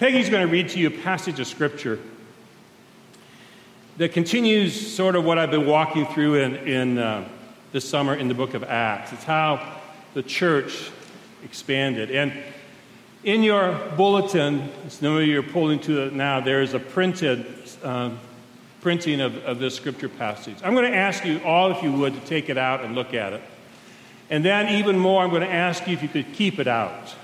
Peggy's going to read to you a passage of scripture that continues sort of what I've been walking through in, in uh, this summer in the book of Acts. It's how the church expanded. And in your bulletin, some of you are pulling to it now, there is a printed uh, printing of, of this scripture passage. I'm going to ask you all, if you would, to take it out and look at it. And then, even more, I'm going to ask you if you could keep it out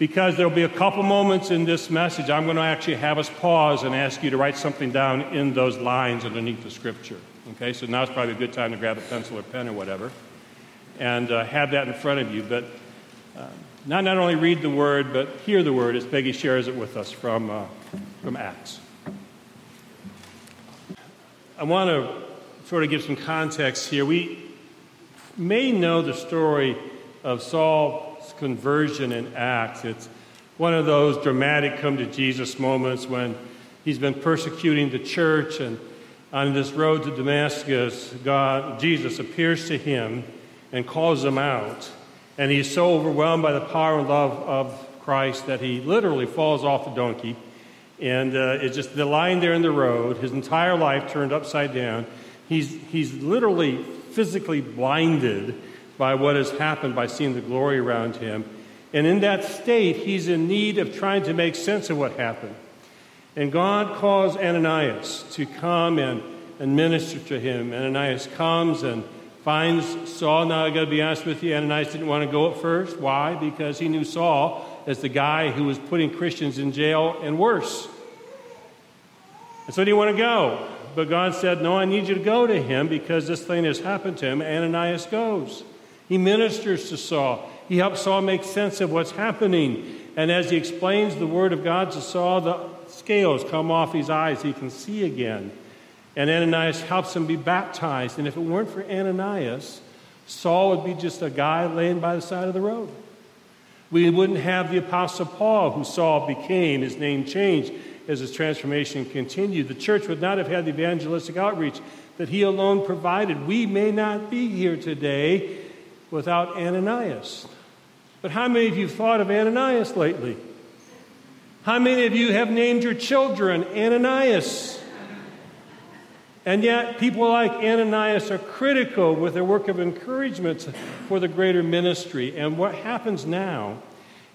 because there'll be a couple moments in this message I'm going to actually have us pause and ask you to write something down in those lines underneath the scripture. Okay, so now now's probably a good time to grab a pencil or pen or whatever and uh, have that in front of you. But uh, not, not only read the word, but hear the word as Peggy shares it with us from, uh, from Acts. I want to sort of give some context here. We may know the story of Saul conversion in Acts. It's one of those dramatic come to Jesus moments when he's been persecuting the church and on this road to Damascus, God, Jesus appears to him and calls him out. And he's so overwhelmed by the power and love of Christ that he literally falls off the donkey. And uh, it's just the lying there in the road, his entire life turned upside down. He's, he's literally physically blinded by what has happened by seeing the glory around him. And in that state, he's in need of trying to make sense of what happened. And God calls Ananias to come and, and minister to him. Ananias comes and finds Saul. Now, I got to be honest with you, Ananias didn't want to go at first. Why? Because he knew Saul as the guy who was putting Christians in jail and worse. And so, he didn't want to go? But God said, No, I need you to go to him because this thing has happened to him. Ananias goes. He ministers to Saul. He helps Saul make sense of what's happening. And as he explains the word of God to Saul, the scales come off his eyes. He can see again. And Ananias helps him be baptized. And if it weren't for Ananias, Saul would be just a guy laying by the side of the road. We wouldn't have the Apostle Paul, who Saul became, his name changed as his transformation continued. The church would not have had the evangelistic outreach that he alone provided. We may not be here today without Ananias. But how many of you thought of Ananias lately? How many of you have named your children Ananias? And yet, people like Ananias are critical with their work of encouragement for the greater ministry. And what happens now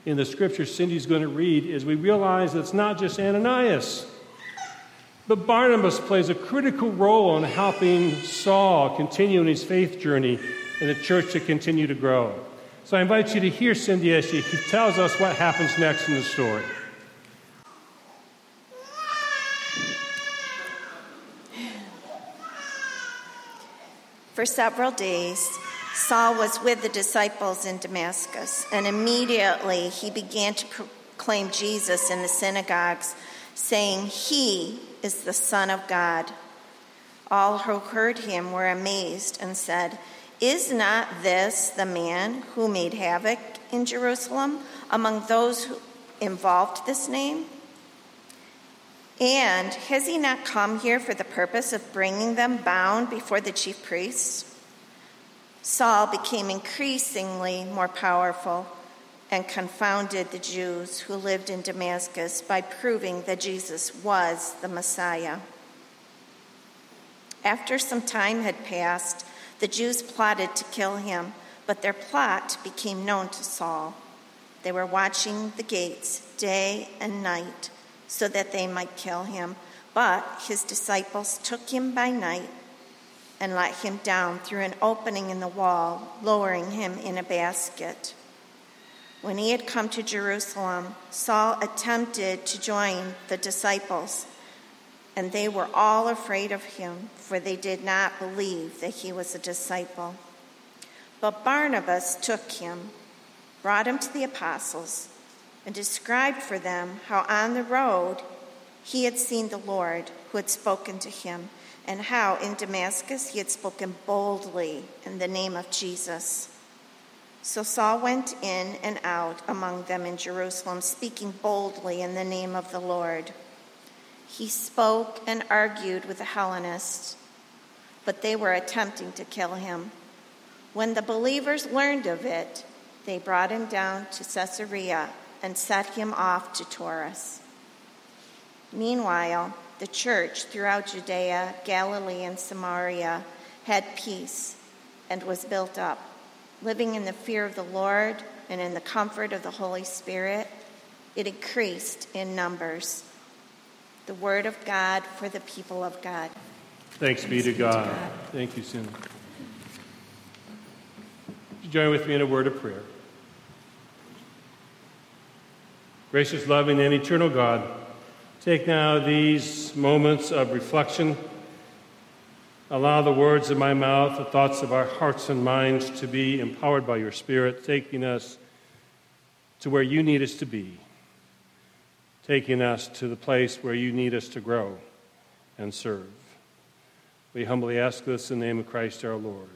in the scripture Cindy's going to read is we realize that it's not just Ananias, but Barnabas plays a critical role in helping Saul continue in his faith journey and the church to continue to grow. So I invite you to hear Cindy as she tells us what happens next in the story. For several days, Saul was with the disciples in Damascus, and immediately he began to proclaim Jesus in the synagogues, saying, He is the Son of God. All who heard him were amazed and said, is not this the man who made havoc in Jerusalem among those who involved this name? And has he not come here for the purpose of bringing them bound before the chief priests? Saul became increasingly more powerful and confounded the Jews who lived in Damascus by proving that Jesus was the Messiah. After some time had passed, the Jews plotted to kill him, but their plot became known to Saul. They were watching the gates day and night so that they might kill him. But his disciples took him by night and let him down through an opening in the wall, lowering him in a basket. When he had come to Jerusalem, Saul attempted to join the disciples and they were all afraid of him, for they did not believe that he was a disciple. But Barnabas took him, brought him to the apostles, and described for them how on the road he had seen the Lord who had spoken to him, and how in Damascus he had spoken boldly in the name of Jesus. So Saul went in and out among them in Jerusalem, speaking boldly in the name of the Lord. He spoke and argued with the Hellenists, but they were attempting to kill him. When the believers learned of it, they brought him down to Caesarea and set him off to Tarsus. Meanwhile, the church throughout Judea, Galilee, and Samaria had peace and was built up, living in the fear of the Lord and in the comfort of the Holy Spirit. It increased in numbers. The word of God for the people of God. Thanks be to God. Thank you, Cindy. Join with me in a word of prayer. Gracious, loving, and eternal God, take now these moments of reflection. Allow the words of my mouth, the thoughts of our hearts and minds to be empowered by your Spirit, taking us to where you need us to be, taking us to the place where you need us to grow and serve. We humbly ask this in the name of Christ our Lord.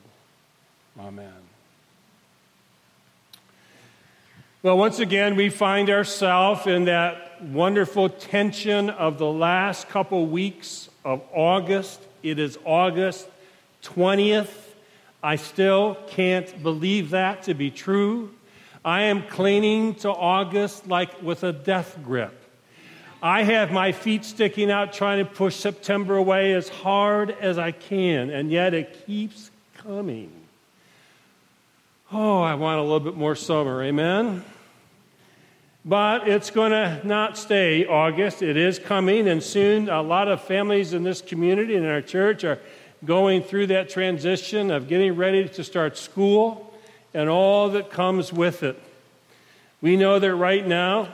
Amen. Well, once again, we find ourselves in that wonderful tension of the last couple weeks of August. It is August 20th. I still can't believe that to be true. I am clinging to August like with a death grip. I have my feet sticking out trying to push September away as hard as I can, and yet it keeps coming. Oh, I want a little bit more summer, amen? But it's going to not stay August. It is coming, and soon a lot of families in this community and in our church are going through that transition of getting ready to start school and all that comes with it. We know that right now,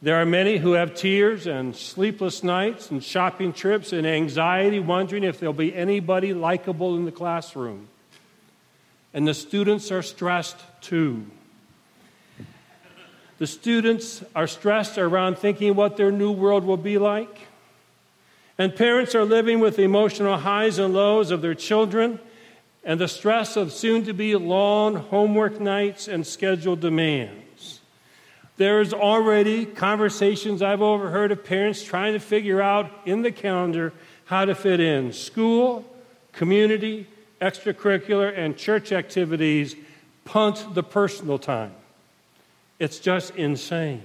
there are many who have tears and sleepless nights and shopping trips and anxiety, wondering if there'll be anybody likable in the classroom. And the students are stressed too. The students are stressed around thinking what their new world will be like. And parents are living with the emotional highs and lows of their children and the stress of soon to be long homework nights and scheduled demands. There's already conversations I've overheard of parents trying to figure out in the calendar how to fit in school, community, extracurricular, and church activities, punt the personal time. It's just insane.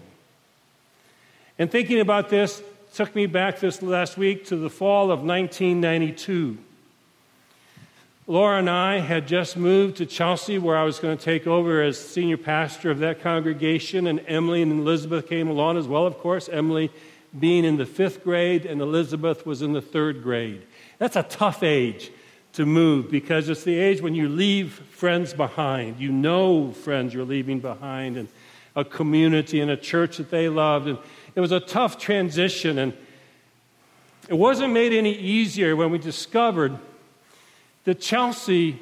And thinking about this took me back this last week to the fall of 1992. Laura and I had just moved to Chelsea, where I was going to take over as senior pastor of that congregation, and Emily and Elizabeth came along as well, of course. Emily being in the fifth grade, and Elizabeth was in the third grade. That's a tough age to move because it's the age when you leave friends behind. You know friends you're leaving behind, and a community and a church that they loved. And it was a tough transition, and it wasn't made any easier when we discovered the Chelsea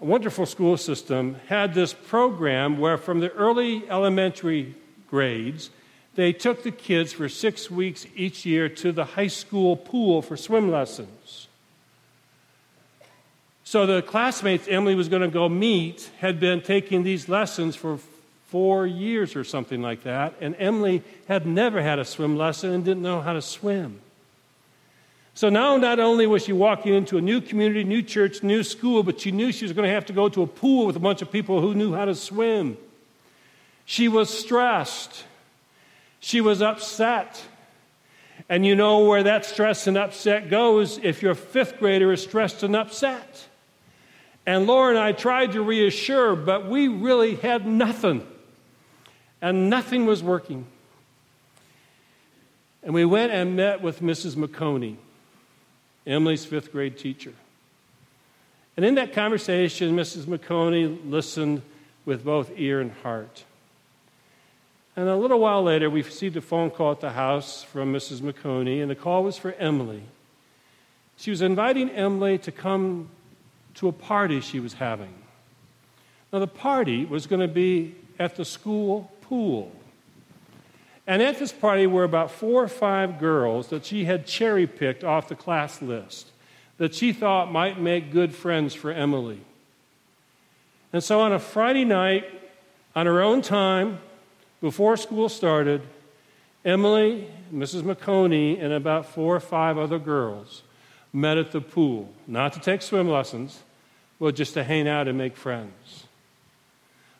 wonderful school system had this program where, from the early elementary grades, they took the kids for six weeks each year to the high school pool for swim lessons. So the classmates Emily was going to go meet had been taking these lessons for four years or something like that, and Emily had never had a swim lesson and didn't know how to swim. So now, not only was she walking into a new community, new church, new school, but she knew she was going to have to go to a pool with a bunch of people who knew how to swim. She was stressed. She was upset. And you know where that stress and upset goes if your fifth grader is stressed and upset. And Laura and I tried to reassure, but we really had nothing. And nothing was working. And we went and met with Mrs. McConey. Emily's fifth grade teacher. And in that conversation, Mrs. McConey listened with both ear and heart. And a little while later, we received a phone call at the house from Mrs. McConey, and the call was for Emily. She was inviting Emily to come to a party she was having. Now, the party was going to be at the school pool. And at this party were about four or five girls that she had cherry picked off the class list that she thought might make good friends for Emily. And so on a Friday night, on her own time, before school started, Emily, Mrs. McConey, and about four or five other girls met at the pool, not to take swim lessons, but just to hang out and make friends.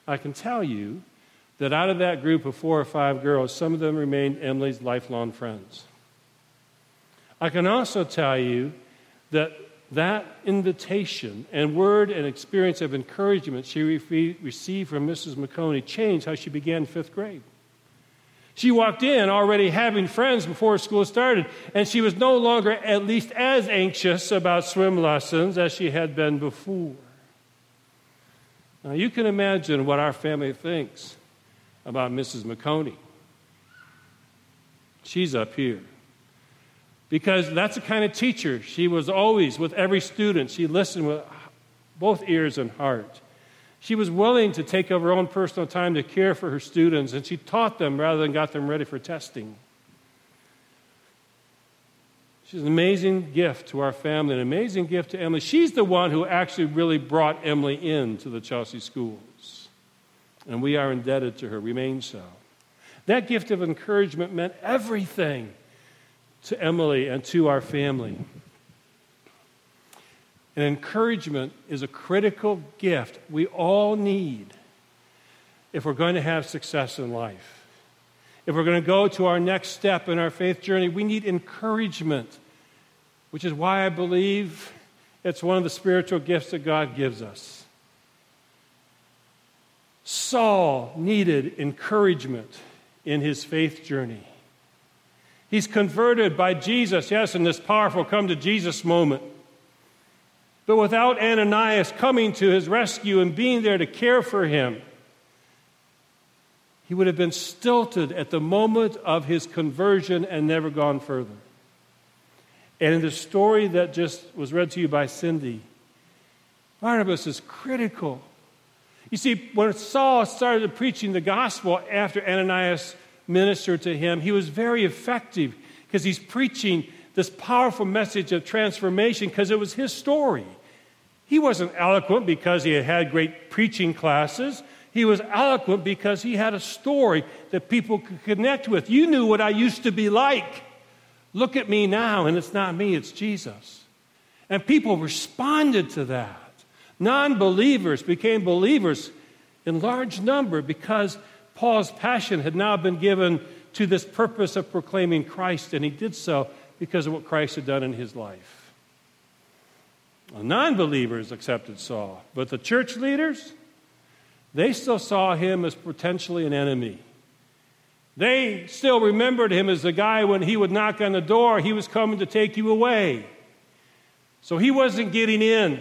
I can tell you that out of that group of four or five girls, some of them remained Emily's lifelong friends. I can also tell you that that invitation and word and experience of encouragement she re- received from Mrs. McConey changed how she began fifth grade. She walked in already having friends before school started, and she was no longer at least as anxious about swim lessons as she had been before. Now, you can imagine what our family thinks about Mrs. McConey. She's up here. Because that's the kind of teacher she was always with every student. She listened with both ears and heart. She was willing to take of her own personal time to care for her students, and she taught them rather than got them ready for testing. She's an amazing gift to our family, an amazing gift to Emily. She's the one who actually really brought Emily into the Chelsea schools. And we are indebted to her, remain so. That gift of encouragement meant everything to Emily and to our family. And encouragement is a critical gift we all need if we're going to have success in life. If we're going to go to our next step in our faith journey, we need encouragement, which is why I believe it's one of the spiritual gifts that God gives us. Saul needed encouragement in his faith journey. He's converted by Jesus, yes, in this powerful come to Jesus moment. But without Ananias coming to his rescue and being there to care for him, he would have been stilted at the moment of his conversion and never gone further. And in the story that just was read to you by Cindy, Barnabas is critical. You see, when Saul started preaching the gospel after Ananias ministered to him, he was very effective because he's preaching this powerful message of transformation because it was his story. He wasn't eloquent because he had had great preaching classes. He was eloquent because he had a story that people could connect with. You knew what I used to be like. Look at me now, and it's not me, it's Jesus. And people responded to that. Non believers became believers in large number because Paul's passion had now been given to this purpose of proclaiming Christ, and he did so because of what Christ had done in his life. Non believers accepted Saul, but the church leaders, they still saw him as potentially an enemy. They still remembered him as the guy when he would knock on the door, he was coming to take you away. So he wasn't getting in.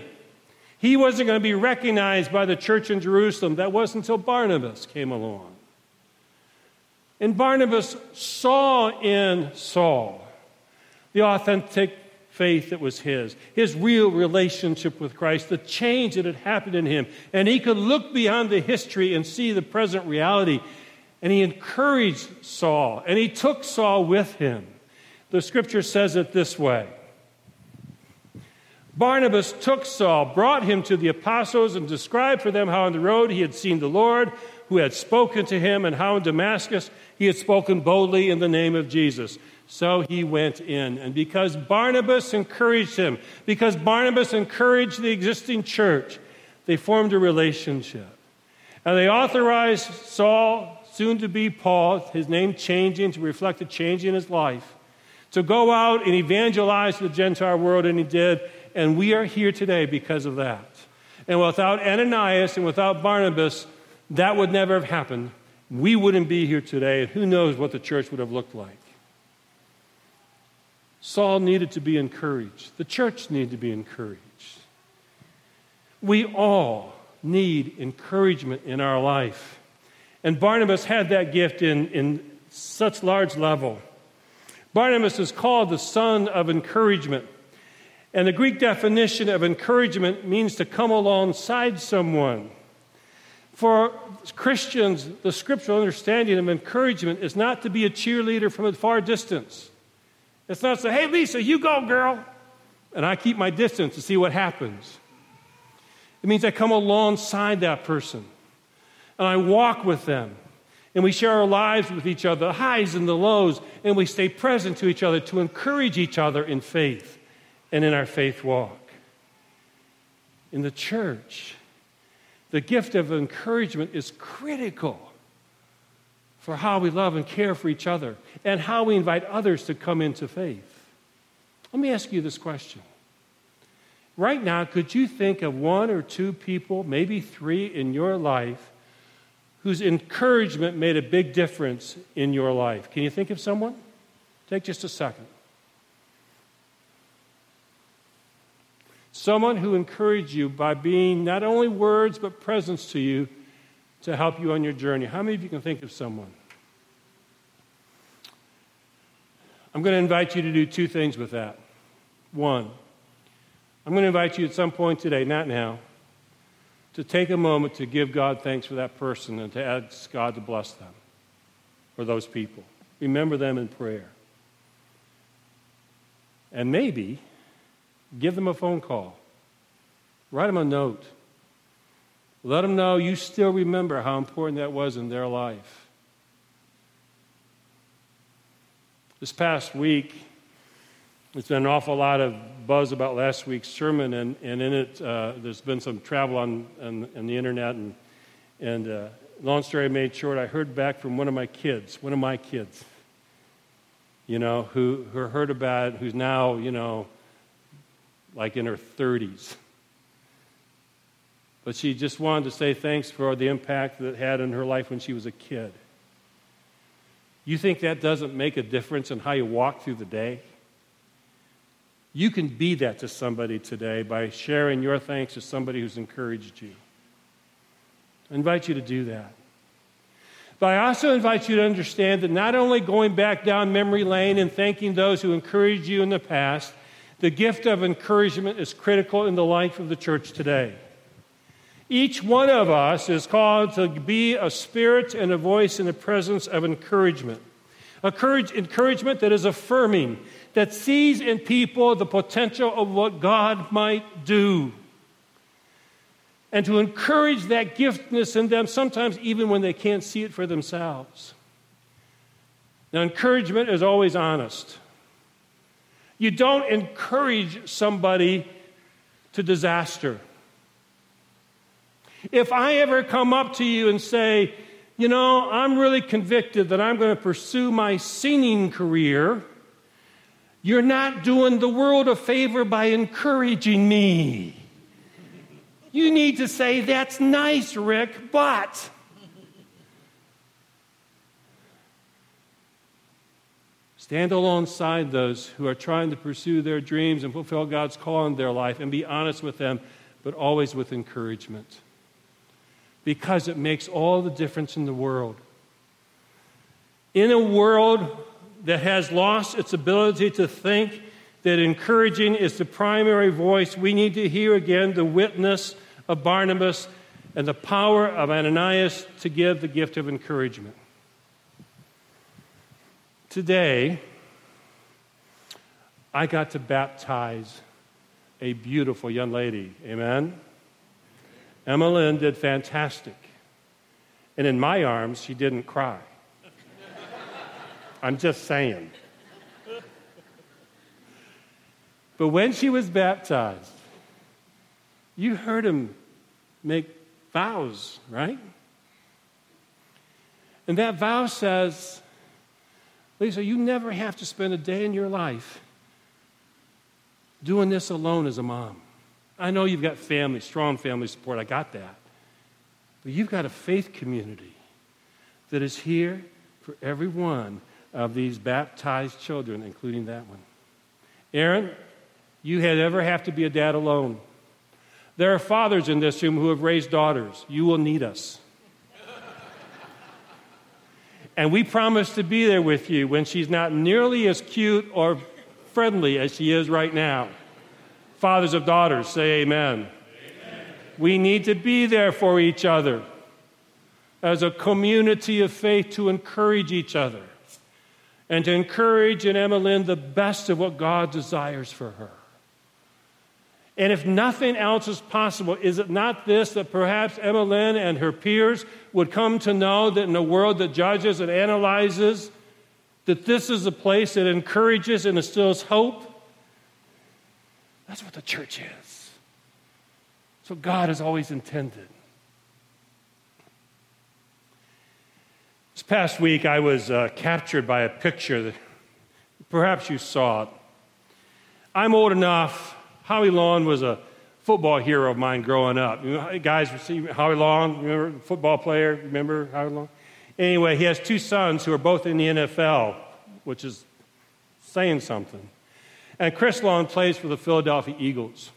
He wasn't going to be recognized by the church in Jerusalem. That wasn't until Barnabas came along. And Barnabas saw in Saul the authentic faith that was his, his real relationship with Christ, the change that had happened in him. And he could look beyond the history and see the present reality. And he encouraged Saul, and he took Saul with him. The scripture says it this way Barnabas took Saul, brought him to the apostles, and described for them how on the road he had seen the Lord, who had spoken to him, and how in Damascus he had spoken boldly in the name of Jesus. So he went in. And because Barnabas encouraged him, because Barnabas encouraged the existing church, they formed a relationship. And they authorized Saul, soon to be Paul, his name changing to reflect a change in his life, to go out and evangelize the Gentile world, and he did. And we are here today because of that. And without Ananias and without Barnabas, that would never have happened. We wouldn't be here today, and who knows what the church would have looked like. Saul needed to be encouraged. The church needed to be encouraged. We all need encouragement in our life. And Barnabas had that gift in, in such large level. Barnabas is called the son of encouragement. And the Greek definition of encouragement means to come alongside someone. For Christians, the scriptural understanding of encouragement is not to be a cheerleader from a far distance. It's not to say, hey, Lisa, you go, girl. And I keep my distance to see what happens. It means I come alongside that person and I walk with them. And we share our lives with each other, the highs and the lows, and we stay present to each other to encourage each other in faith and in our faith walk. In the church, the gift of encouragement is critical for how we love and care for each other and how we invite others to come into faith. Let me ask you this question. Right now, could you think of one or two people, maybe three in your life, whose encouragement made a big difference in your life? Can you think of someone? Take just a second. Someone who encouraged you by being not only words but presence to you to help you on your journey. How many of you can think of someone? I'm going to invite you to do two things with that. One, I'm going to invite you at some point today, not now, to take a moment to give God thanks for that person and to ask God to bless them or those people. Remember them in prayer. And maybe give them a phone call, write them a note. Let them know you still remember how important that was in their life. This past week, there's been an awful lot of buzz about last week's sermon, and, and in it, uh, there's been some travel on, on, on the internet. And, and uh, long story made short, I heard back from one of my kids, one of my kids, you know, who, who heard about, it, who's now, you know, like in her 30s. But she just wanted to say thanks for the impact that had in her life when she was a kid. You think that doesn't make a difference in how you walk through the day? You can be that to somebody today by sharing your thanks to somebody who's encouraged you. I invite you to do that. But I also invite you to understand that not only going back down memory lane and thanking those who encouraged you in the past, the gift of encouragement is critical in the life of the church today. Each one of us is called to be a spirit and a voice in the presence of encouragement. Courage, encouragement that is affirming, that sees in people the potential of what God might do. And to encourage that giftness in them, sometimes even when they can't see it for themselves. Now, encouragement is always honest. You don't encourage somebody to disaster. If I ever come up to you and say, you know, I'm really convicted that I'm going to pursue my singing career, you're not doing the world a favor by encouraging me. You need to say, that's nice, Rick, but. Stand alongside those who are trying to pursue their dreams and fulfill God's call in their life and be honest with them, but always with encouragement because it makes all the difference in the world. In a world that has lost its ability to think that encouraging is the primary voice, we need to hear again the witness of Barnabas and the power of Ananias to give the gift of encouragement. Today, I got to baptize a beautiful young lady. Amen? Emma Lynn did fantastic. And in my arms, she didn't cry. I'm just saying. But when she was baptized, you heard him make vows, right? And that vow says, Lisa, you never have to spend a day in your life doing this alone as a mom. I know you've got family, strong family support. I got that. But you've got a faith community that is here for every one of these baptized children, including that one. Aaron, you had ever have to be a dad alone. There are fathers in this room who have raised daughters. You will need us. And we promise to be there with you when she's not nearly as cute or friendly as she is right now. Fathers of daughters, say amen. amen. We need to be there for each other as a community of faith to encourage each other and to encourage in Emma Lynn the best of what God desires for her. And if nothing else is possible, is it not this that perhaps Emma Lynn and her peers would come to know that in a world that judges and analyzes, that this is a place that encourages and instills hope? That's what the church is. So God has always intended. This past week, I was uh, captured by a picture that perhaps you saw it. I'm old enough. Howie Long was a football hero of mine growing up. You know, guys, see Howie Long, remember, football player, remember Howie Long? Anyway, he has two sons who are both in the NFL, which is saying something. And Chris Long plays for the Philadelphia Eagles.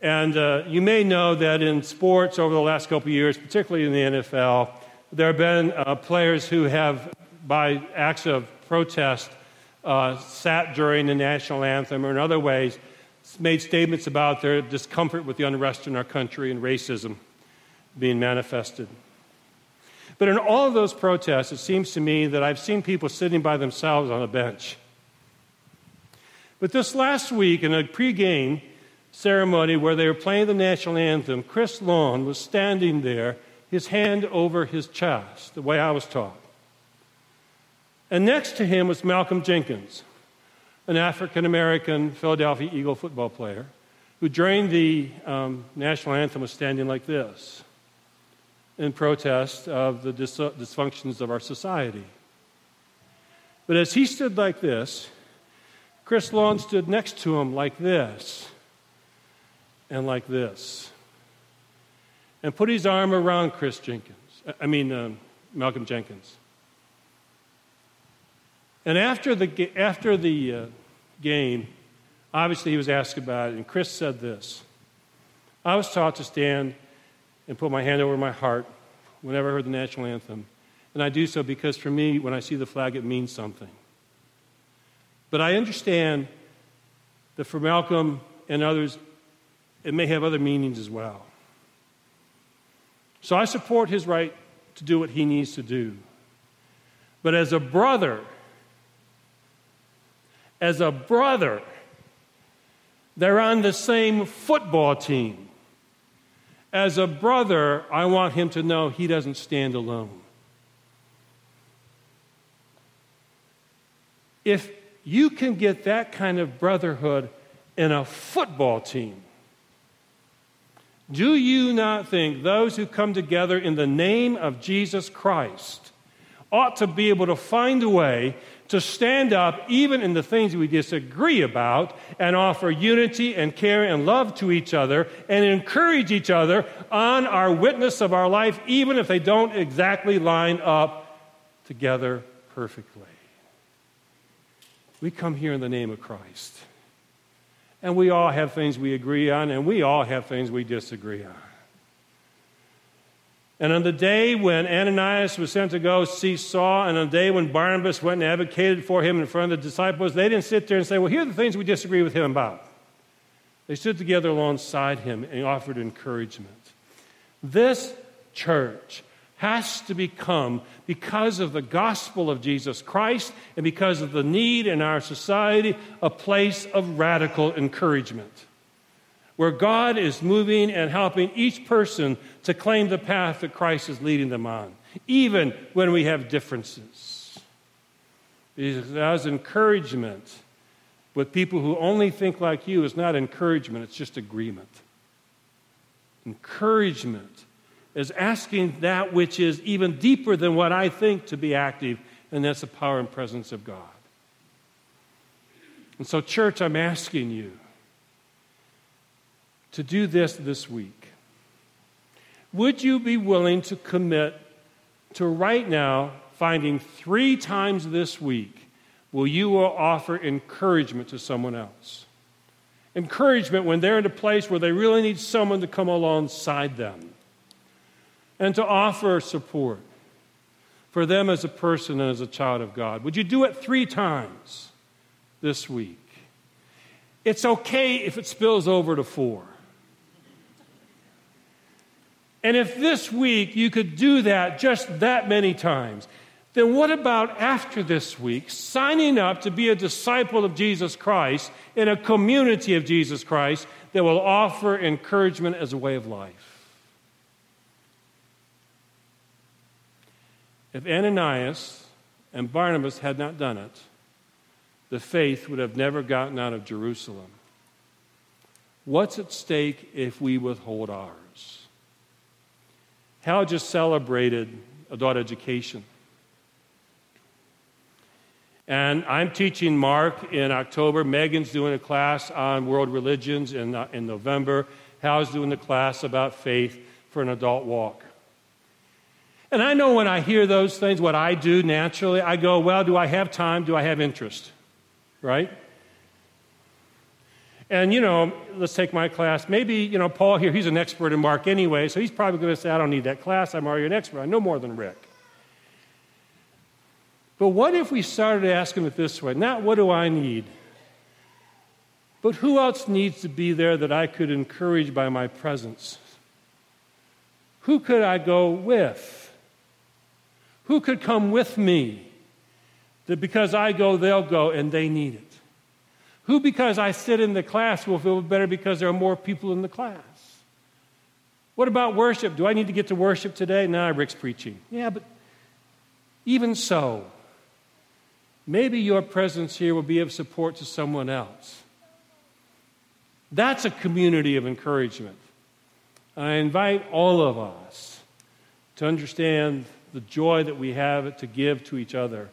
And uh, you may know that in sports over the last couple years, particularly in the NFL, there have been uh, players who have, by acts of protest, uh, sat during the national anthem or in other ways made statements about their discomfort with the unrest in our country and racism being manifested. But in all of those protests, it seems to me that I've seen people sitting by themselves on a bench. But this last week, in a pregame ceremony where they were playing the national anthem, Chris Long was standing there, his hand over his chest, the way I was taught. And next to him was Malcolm Jenkins, an African American Philadelphia Eagle football player, who during the um, national anthem was standing like this in protest of the dis- dysfunctions of our society. But as he stood like this, Chris Long stood next to him like this and like this and put his arm around Chris Jenkins. I mean, um, Malcolm Jenkins. And after the, after the uh, game, obviously he was asked about it, and Chris said this I was taught to stand and put my hand over my heart whenever I heard the national anthem. And I do so because for me, when I see the flag, it means something. But I understand that for Malcolm and others, it may have other meanings as well. So I support his right to do what he needs to do. But as a brother, as a brother, they're on the same football team. As a brother, I want him to know he doesn't stand alone. If you can get that kind of brotherhood in a football team, do you not think those who come together in the name of Jesus Christ ought to be able to find a way to stand up even in the things we disagree about and offer unity and care and love to each other and encourage each other on our witness of our life, even if they don't exactly line up together perfectly? We come here in the name of Christ. And we all have things we agree on, and we all have things we disagree on. And on the day when Ananias was sent to go see Saul, and on the day when Barnabas went and advocated for him in front of the disciples, they didn't sit there and say, Well, here are the things we disagree with him about. They stood together alongside him and offered encouragement. This church has to become, because of the gospel of Jesus Christ and because of the need in our society, a place of radical encouragement. Where God is moving and helping each person to claim the path that Christ is leading them on, even when we have differences. Because encouragement with people who only think like you is not encouragement, it's just agreement. Encouragement is asking that which is even deeper than what I think to be active, and that's the power and presence of God. And so, church, I'm asking you to do this this week. Would you be willing to commit to right now finding three times this week will you will offer encouragement to someone else? Encouragement when they're in a place where they really need someone to come alongside them and to offer support for them as a person and as a child of God. Would you do it three times this week? It's okay if it spills over to four. And if this week you could do that just that many times, then what about after this week signing up to be a disciple of Jesus Christ in a community of Jesus Christ that will offer encouragement as a way of life? If Ananias and Barnabas had not done it, the faith would have never gotten out of Jerusalem. What's at stake if we withhold ours? Hal just celebrated adult education. And I'm teaching Mark in October. Megan's doing a class on world religions in, uh, in November. Hal's doing the class about faith for an adult walk. And I know when I hear those things, what I do naturally, I go, well, do I have time? Do I have interest? Right? And, you know, let's take my class. Maybe, you know, Paul here, he's an expert in Mark anyway, so he's probably going to say, I don't need that class. I'm already an expert. I know more than Rick. But what if we started asking it this way? Not what do I need, but who else needs to be there that I could encourage by my presence? Who could I go with? Who could come with me? That because I go, they'll go and they need it. Who, because I sit in the class, will feel better because there are more people in the class? What about worship? Do I need to get to worship today? Nah, Rick's preaching. Yeah, but even so, maybe your presence here will be of support to someone else. That's a community of encouragement. I invite all of us to understand the joy that we have to give to each other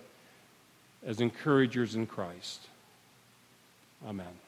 as encouragers in Christ. Amen.